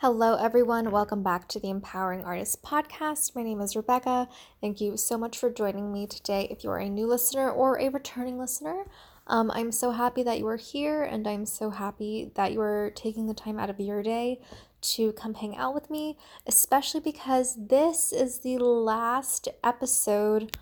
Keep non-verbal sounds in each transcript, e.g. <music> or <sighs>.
Hello, everyone. Welcome back to the Empowering Artist Podcast. My name is Rebecca. Thank you so much for joining me today. If you are a new listener or a returning listener, um, I'm so happy that you are here, and I'm so happy that you are taking the time out of your day to come hang out with me, especially because this is the last episode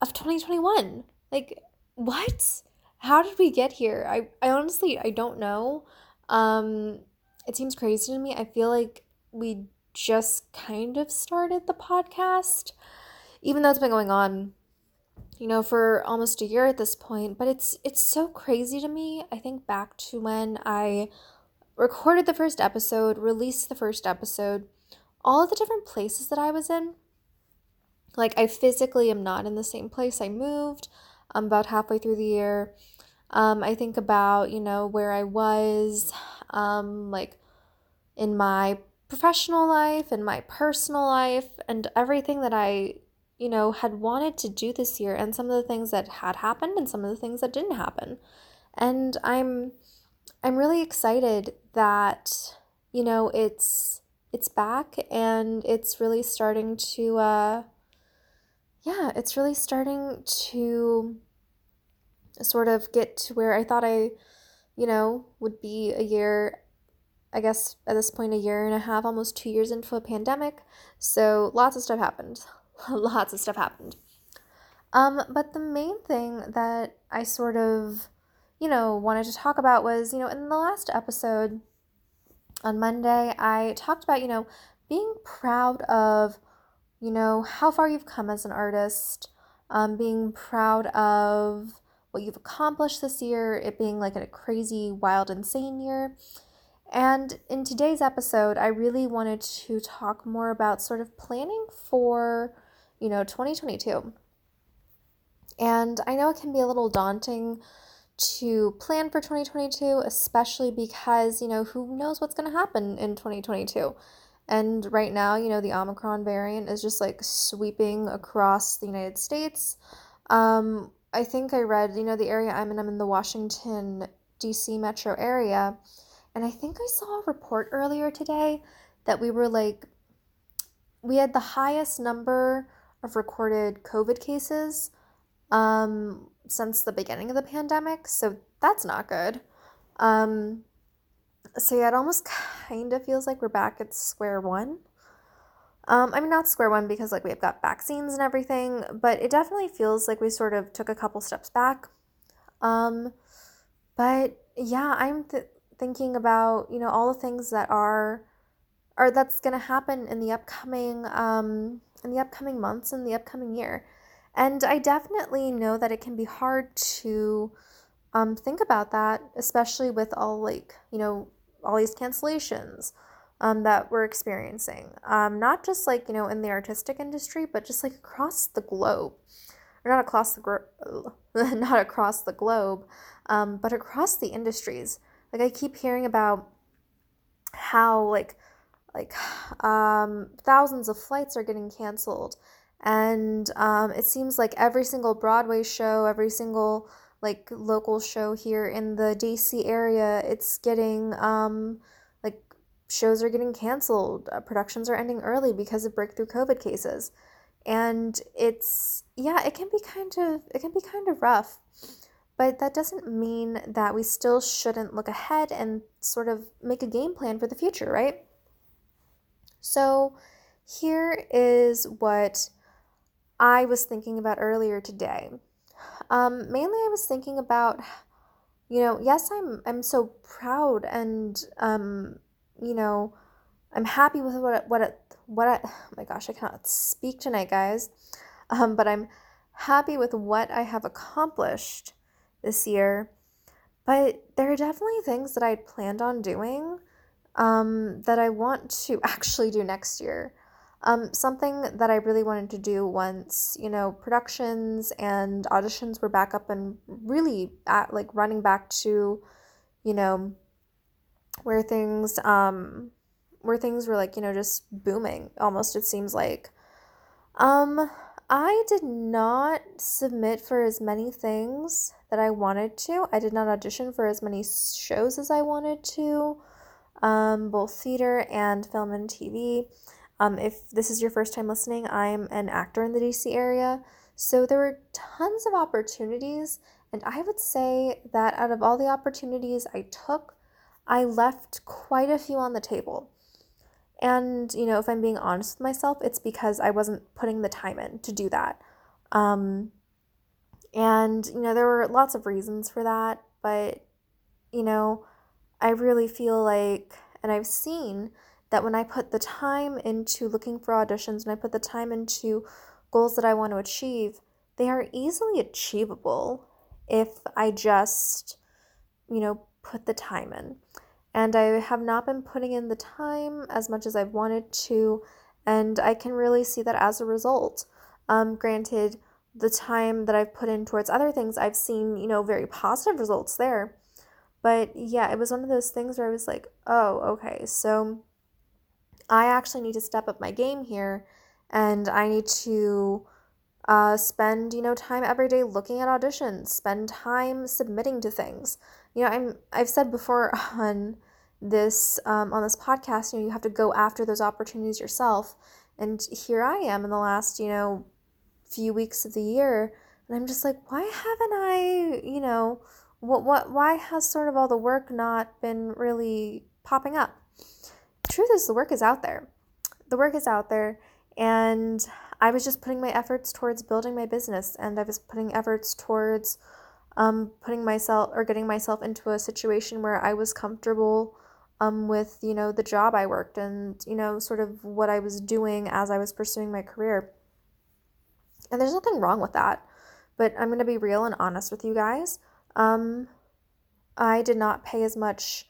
of 2021. Like, what? How did we get here? I, I honestly I don't know. Um it seems crazy to me. I feel like we just kind of started the podcast, even though it's been going on, you know, for almost a year at this point. But it's it's so crazy to me. I think back to when I recorded the first episode, released the first episode, all of the different places that I was in. Like I physically am not in the same place I moved. I'm about halfway through the year. Um, I think about, you know, where I was, um, like in my professional life and my personal life and everything that I, you know, had wanted to do this year and some of the things that had happened and some of the things that didn't happen. And I'm I'm really excited that you know, it's it's back and it's really starting to uh yeah, it's really starting to sort of get to where I thought I, you know, would be a year, I guess at this point, a year and a half, almost two years into a pandemic. So lots of stuff happened. <laughs> lots of stuff happened. Um, but the main thing that I sort of, you know, wanted to talk about was, you know, in the last episode on Monday, I talked about, you know, being proud of, you know, how far you've come as an artist, um, being proud of, what you've accomplished this year, it being like a crazy, wild, insane year. And in today's episode, I really wanted to talk more about sort of planning for, you know, 2022. And I know it can be a little daunting to plan for 2022, especially because, you know, who knows what's going to happen in 2022. And right now, you know, the Omicron variant is just like sweeping across the United States. Um, I think I read, you know, the area I'm in, I'm in the Washington, D.C. metro area. And I think I saw a report earlier today that we were like, we had the highest number of recorded COVID cases um, since the beginning of the pandemic. So that's not good. Um, so yeah, it almost <laughs> kind of feels like we're back at square one. Um, I mean, not square one because like we've got vaccines and everything, but it definitely feels like we sort of took a couple steps back. Um, but yeah, I'm th- thinking about you know all the things that are, or that's gonna happen in the upcoming um, in the upcoming months in the upcoming year, and I definitely know that it can be hard to um, think about that, especially with all like you know all these cancellations um, that we're experiencing. Um, not just like, you know, in the artistic industry, but just like across the globe. Or not across the gro- <laughs> not across the globe, um, but across the industries. Like I keep hearing about how like like um, thousands of flights are getting canceled and um, it seems like every single broadway show every single like local show here in the dc area it's getting um, shows are getting canceled, uh, productions are ending early because of breakthrough COVID cases. And it's yeah, it can be kind of it can be kind of rough. But that doesn't mean that we still shouldn't look ahead and sort of make a game plan for the future, right? So, here is what I was thinking about earlier today. Um, mainly, I was thinking about, you know, yes, I'm I'm so proud and um, you know, I'm happy with what what what I, oh <sighs> my gosh, I cannot speak tonight, guys. Um, but I'm happy with what I have accomplished this year. But there are definitely things that I planned on doing um, that I want to <laughs> actually do next year. Um, something that I really wanted to do once, you know, productions and auditions were back up and really at like running back to, you know, where things um where things were like you know just booming almost it seems like um i did not submit for as many things that i wanted to i did not audition for as many shows as i wanted to um, both theater and film and TV. Um, if this is your first time listening, I'm an actor in the DC area. So there were tons of opportunities. And I would say that out of all the opportunities I took, I left quite a few on the table. And, you know, if I'm being honest with myself, it's because I wasn't putting the time in to do that. Um, and, you know, there were lots of reasons for that, but, you know, I really feel like, and I've seen that when I put the time into looking for auditions, when I put the time into goals that I want to achieve, they are easily achievable if I just, you know, put the time in. And I have not been putting in the time as much as I've wanted to, and I can really see that as a result. Um, granted, the time that I've put in towards other things, I've seen, you know, very positive results there. But yeah, it was one of those things where I was like, oh, okay, so I actually need to step up my game here and I need to uh, spend, you know, time every day looking at auditions, spend time submitting to things. You know, I'm I've said before <laughs> on this um, on this podcast, you know, you have to go after those opportunities yourself. And here I am in the last, you know, few weeks of the year and i'm just like why haven't i you know what what why has sort of all the work not been really popping up truth is the work is out there the work is out there and i was just putting my efforts towards building my business and i was putting efforts towards um, putting myself or getting myself into a situation where i was comfortable um, with you know the job i worked and you know sort of what i was doing as i was pursuing my career and there's nothing wrong with that. But I'm to be real and honest with you guys. Um, I did not pay as much,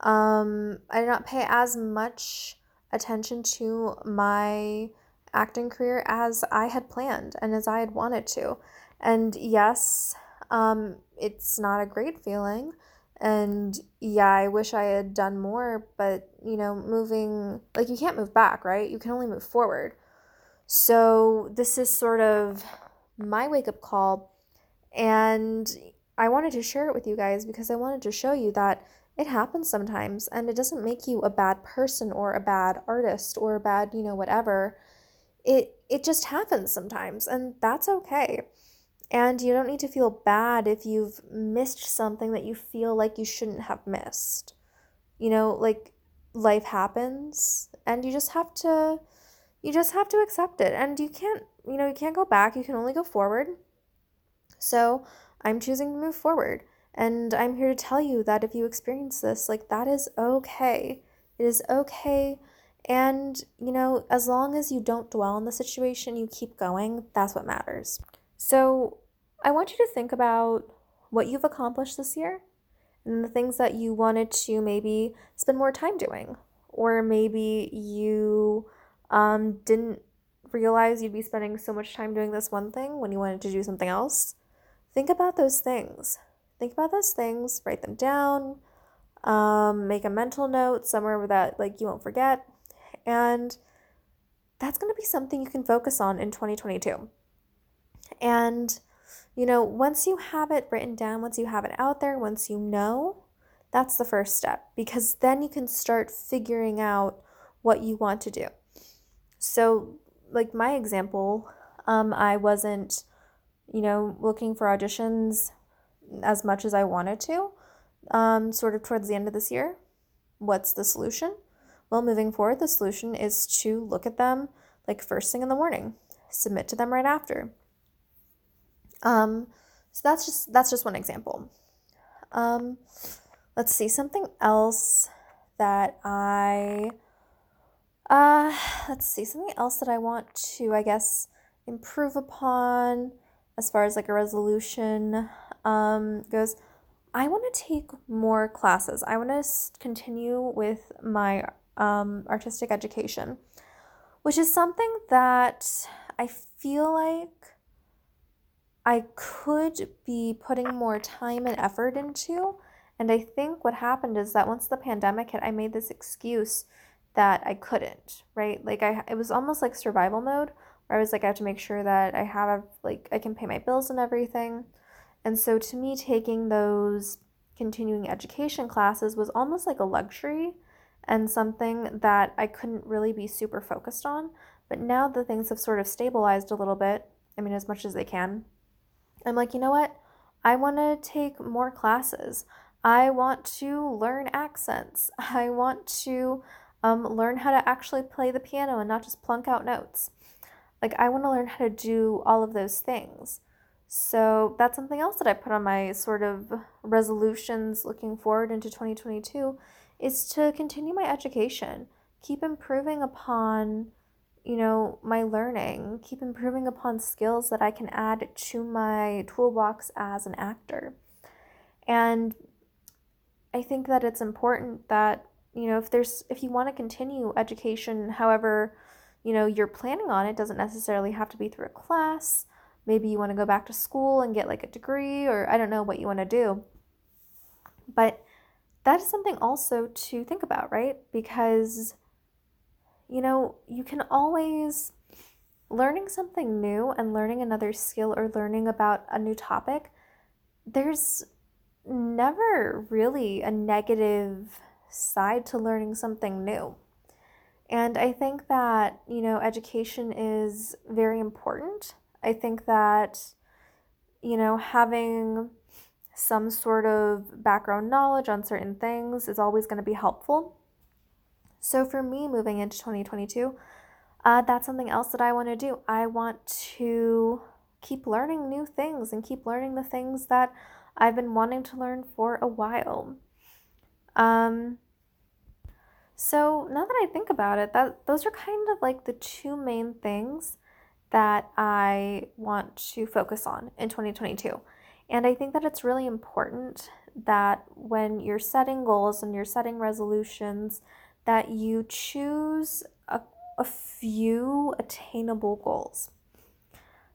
um, I did not pay as much attention to my acting career as I had planned and as I had wanted to. And yes, um, it's not a great feeling. And yeah, I wish I had done more, but you know, moving, like, you can't move back, right? You can only move forward. So, this is sort of my wake up call. And I wanted to share it with you guys because I wanted to show you that it happens sometimes and it doesn't make you a bad person or a bad artist or a bad, you know, whatever. It it just happens sometimes and that's okay. And you don't need to feel bad if you've missed something that you feel like you shouldn't have missed. You know, like life happens and you just have to you just have to accept it. And you can't you know you can't go back. You can only go forward. So i'm choosing to move forward. And i'm here to tell you that if you experience this like that is okay. It is okay. And you know as long as you don't dwell on the situation you keep going that's what matters. So i want you to think about what you've accomplished this year and the things that you wanted to maybe spend more time doing or maybe you um, didn't realize you'd be spending so much time doing this one thing when you wanted to do something else. Think about those things. Think about those things, write them down, um, make a mental note somewhere that like you won't forget, and that's going to be something you can focus on in 2022. And you know, once you have it written down, once you have it out there, once you know, that's the first step because then you can start figuring out what you want to do. So, like my example, um, I wasn't, you know, looking for auditions as much as I wanted to, um, sort of towards the end of this year. What's the solution? Well, moving forward, the solution is to look at them like first thing in the morning, submit to them right after. Um, so that's just that's just one example. Um, let's see something else that I uh, let's see, something else that I want to, I guess, improve upon as far as like a resolution um, goes. I want to take more classes. I want to continue with my um, artistic education, which is something that I feel like I could be putting more time and effort into. And I think what happened is that once the pandemic hit, I made this excuse that I couldn't, right? Like I it was almost like survival mode where I was like I have to make sure that I have like I can pay my bills and everything. And so to me taking those continuing education classes was almost like a luxury and something that I couldn't really be super focused on. But now that things have sort of stabilized a little bit, I mean, as much as they can, I'm like, you know what? I want to take more classes. I want to learn accents. <laughs> I want to um, learn how to actually play the piano and not just plunk out notes. Like, I want to learn how to do all of those things. So, that's something else that I put on my sort of resolutions looking forward into 2022 is to continue my education, keep improving upon, you know, my learning, keep improving upon skills that I can add to my toolbox as an actor. And I think that it's important that, you know, if there's if you want to continue education, however, you know, you're planning on it doesn't necessarily have to be through a class. Maybe you want to go back to school and get like a degree or I don't know what you want to do. But that is something also to think about, right? Because you know, you can always learning something new and learning another skill or learning about a new topic. There's never really a negative side to learning something new. And I think that, you know, education is very important. I think that, you know, having some sort of background knowledge on certain things is always going to be helpful. So for me, moving into 2022, uh, that's something else that I want to do. I want to keep learning new things and keep learning the things that I've been wanting to learn for a while. Um, so now that I think about it, that those are kind of like the two main things that I want to focus on in 2022. And I think that it's really important that when you're setting goals and you're setting resolutions, that you choose a, a few attainable goals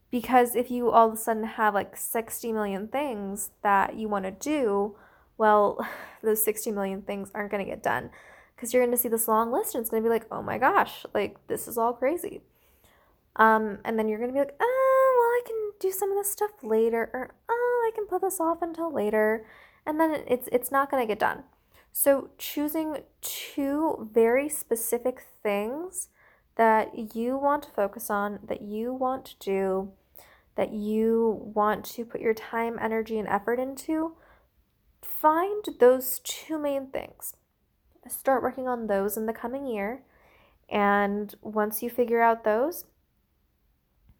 because if you all of a sudden have like 60 million things that you want to do, well, <sighs> those 60 million things aren't going to get done because you're going to see this long list and it's going to be like, oh my gosh, like this is all crazy. Um, and then you're going to be like, oh, well, I can do some of this stuff later, or oh, I can put this off until later. And then it's, it's not going to get done. So choosing two very specific things that you want to focus on, that you want to do, that you want to put your time, energy, and effort into, find those two main things. Start working on those in the coming year. And once you figure out those,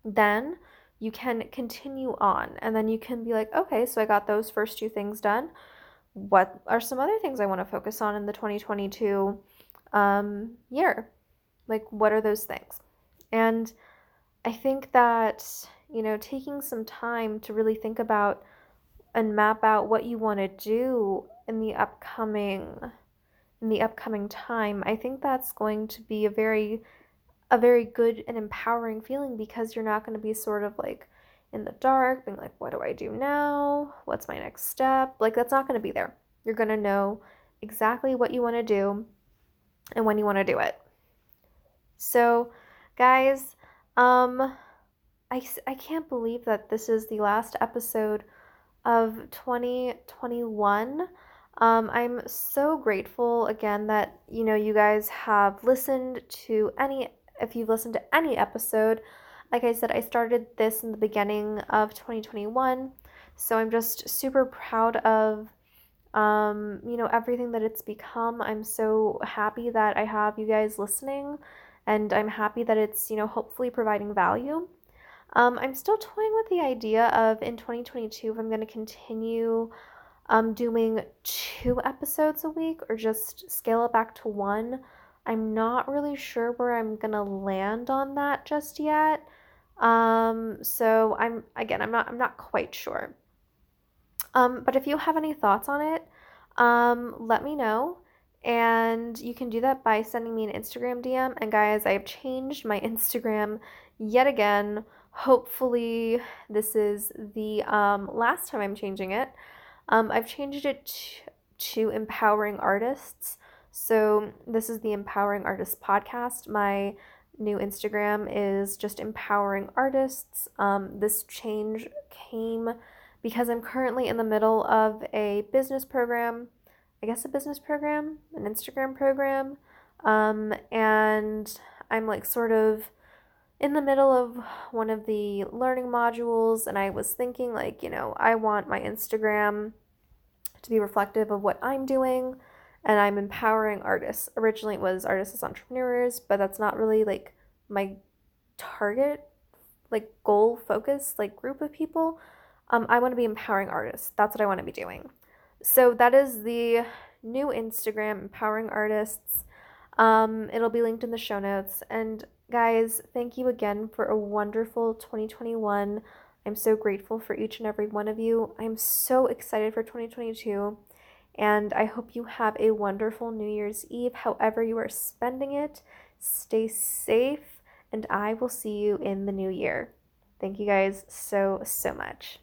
then you can continue on. And then you can be like, okay, so I got those first two things done. What are some other things I want to focus on in the 2022 um, year? Like, what are those things? And I think that, you know, taking some time to really think about and map out what you want to do in the upcoming in the upcoming time, I think that's going to be a very a very good and empowering feeling because you're not going to be sort of like in the dark being like what do I do now? What's my next step? Like that's not going to be there. You're going to know exactly what you want to do and when you want to do it. So, guys, um, I, I can't believe that this is the last episode of 2021. Um, I'm so grateful again that you know you guys have listened to any if you've listened to any episode. Like I said, I started this in the beginning of 2021, so I'm just super proud of um, you know everything that it's become. I'm so happy that I have you guys listening and I'm happy that it's, you know, hopefully providing value. Um, I'm still toying with the idea of in 2022 if I'm going to continue um, doing two episodes a week or just scale it back to one. I'm not really sure where I'm going to land on that just yet. Um, so I'm again, I'm not I'm not quite sure. Um, but if you have any thoughts on it, um, let me know. And you can do that by sending me an Instagram DM. And guys, I have changed my <laughs> Instagram yet again. Hopefully, this is the um, last time I'm changing it. Um, I've changed it to, to Empowering Artists. So, this is the Empowering Artists podcast. My new Instagram is just Empowering Artists. Um, this change came because I'm currently in the middle of a business program I guess, a business program, an Instagram program. Um, and I'm like sort of in the middle of one of the learning modules, and I was thinking, like, you know, I want my Instagram to be reflective of what I'm doing, and I'm empowering artists. Originally, it was artists as entrepreneurs, but that's not really like my target, like goal focus, like group of people. Um, I want to be empowering artists. That's what I want to be doing. So that is the new Instagram, Empowering Artists. Um, it'll be linked in the show notes. And guys, thank you again for a wonderful 2021. I'm so grateful for each and every one of you. I'm so excited for 2022. And I hope you have a wonderful New Year's Eve, however, you are spending it. Stay safe, and I will see you in the new year. Thank you guys so, so much.